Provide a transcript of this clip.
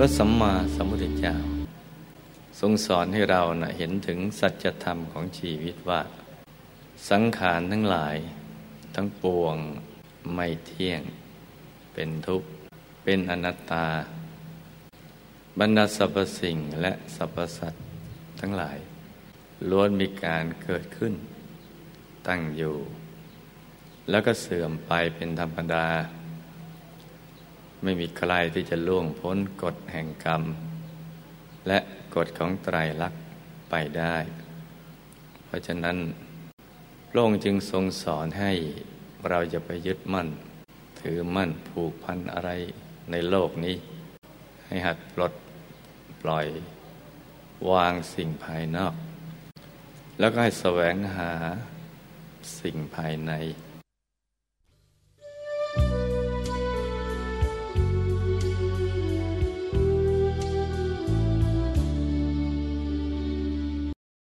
พระสัมมาสัมพุทธเจ้า ทรงสอนให้เรานะเห็นถึงสัจธรรมของชีวิตว่า สังขารทั้งหลาย ทั้งปวงไม่เที่ยง เป็นทุกข์ เป็นอนัตตา บรรดาสรรพสิ่งและสรรพสัตว์ทั้งหลายล้วนมีการเกิดขึ้น ตั้งอยู่ แล้วก็เสื่อมไปเป็นธรรมดา ไม่มีใครที่จะล่วงพ้นกฎแห่งกรรม และกฎของไตรลักษณ์ไปได้ เพราะฉะนั้นพระองค์จึงทรงสอนให้เราจะไปยึดมั่น ถือมั่นผูกพันอะไรในโลกนี้ ให้หัดปลดปล่อยวางสิ่งภายนอก แล้วก็ให้แสวงหาสิ่งภายใน